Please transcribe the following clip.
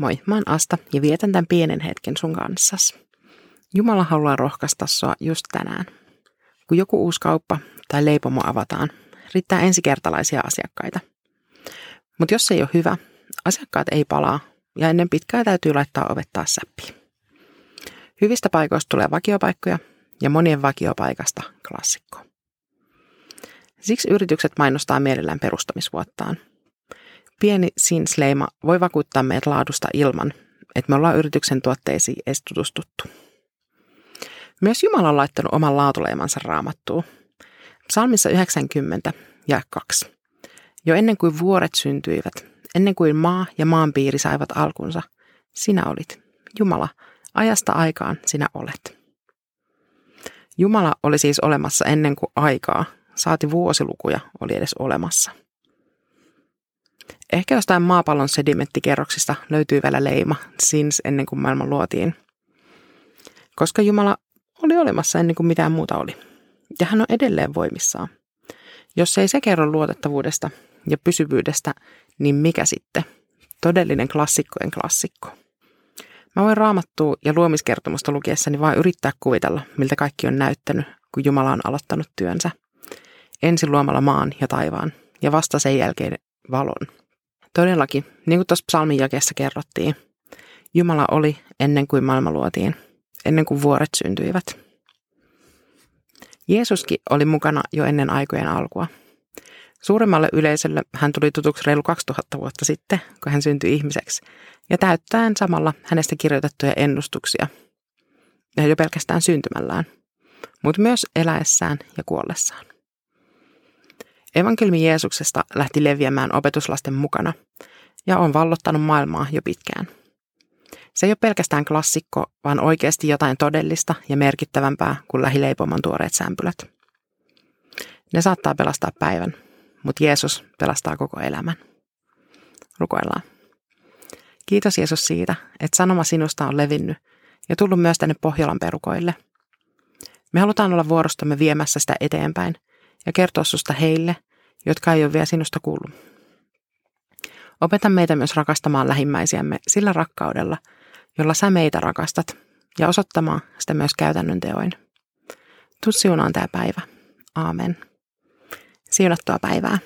Moi, mä oon Asta ja vietän tämän pienen hetken sun kanssas. Jumala haluaa rohkaista sua just tänään. Kun joku uusi kauppa tai leipomo avataan, riittää ensikertalaisia asiakkaita. Mutta jos se ei ole hyvä, asiakkaat ei palaa ja ennen pitkää täytyy laittaa ovet taas säppiin. Hyvistä paikoista tulee vakiopaikkoja ja monien vakiopaikasta klassikko. Siksi yritykset mainostaa mielellään perustamisvuottaan – pieni sinsleima voi vakuuttaa meidät laadusta ilman, että me ollaan yrityksen tuotteisiin edes tutustuttu. Myös Jumala on laittanut oman laatuleimansa raamattuun. Psalmissa 90 ja 2. Jo ennen kuin vuoret syntyivät, ennen kuin maa ja maanpiiri saivat alkunsa, sinä olit. Jumala, ajasta aikaan sinä olet. Jumala oli siis olemassa ennen kuin aikaa, saati vuosilukuja oli edes olemassa – Ehkä jostain maapallon sedimenttikerroksista löytyy vielä leima sins ennen kuin maailma luotiin. Koska Jumala oli olemassa ennen kuin mitään muuta oli. Ja hän on edelleen voimissaan. Jos ei se kerro luotettavuudesta ja pysyvyydestä, niin mikä sitten? Todellinen klassikkojen klassikko. Mä voin raamattua ja luomiskertomusta lukiessani vain yrittää kuvitella, miltä kaikki on näyttänyt, kun Jumala on aloittanut työnsä. Ensin luomalla maan ja taivaan ja vasta sen jälkeen valon. Todellakin, niin kuin tuossa psalmin jakeessa kerrottiin, Jumala oli ennen kuin maailma luotiin, ennen kuin vuoret syntyivät. Jeesuskin oli mukana jo ennen aikojen alkua. Suuremmalle yleisölle hän tuli tutuksi reilu 2000 vuotta sitten, kun hän syntyi ihmiseksi, ja täyttäen samalla hänestä kirjoitettuja ennustuksia. Ja jo pelkästään syntymällään, mutta myös eläessään ja kuollessaan. Evankeliumi Jeesuksesta lähti leviämään opetuslasten mukana ja on vallottanut maailmaa jo pitkään. Se ei ole pelkästään klassikko, vaan oikeasti jotain todellista ja merkittävämpää kuin lähileipoman tuoreet sämpylät. Ne saattaa pelastaa päivän, mutta Jeesus pelastaa koko elämän. Rukoillaan. Kiitos Jeesus siitä, että sanoma sinusta on levinnyt ja tullut myös tänne Pohjolan perukoille. Me halutaan olla vuorostamme viemässä sitä eteenpäin – ja kertoa susta heille, jotka ei ole vielä sinusta kuullut. Opeta meitä myös rakastamaan lähimmäisiämme sillä rakkaudella, jolla sä meitä rakastat, ja osoittamaan sitä myös käytännön teoin. Tuu siunaan tämä päivä. Aamen. Siunattua päivää.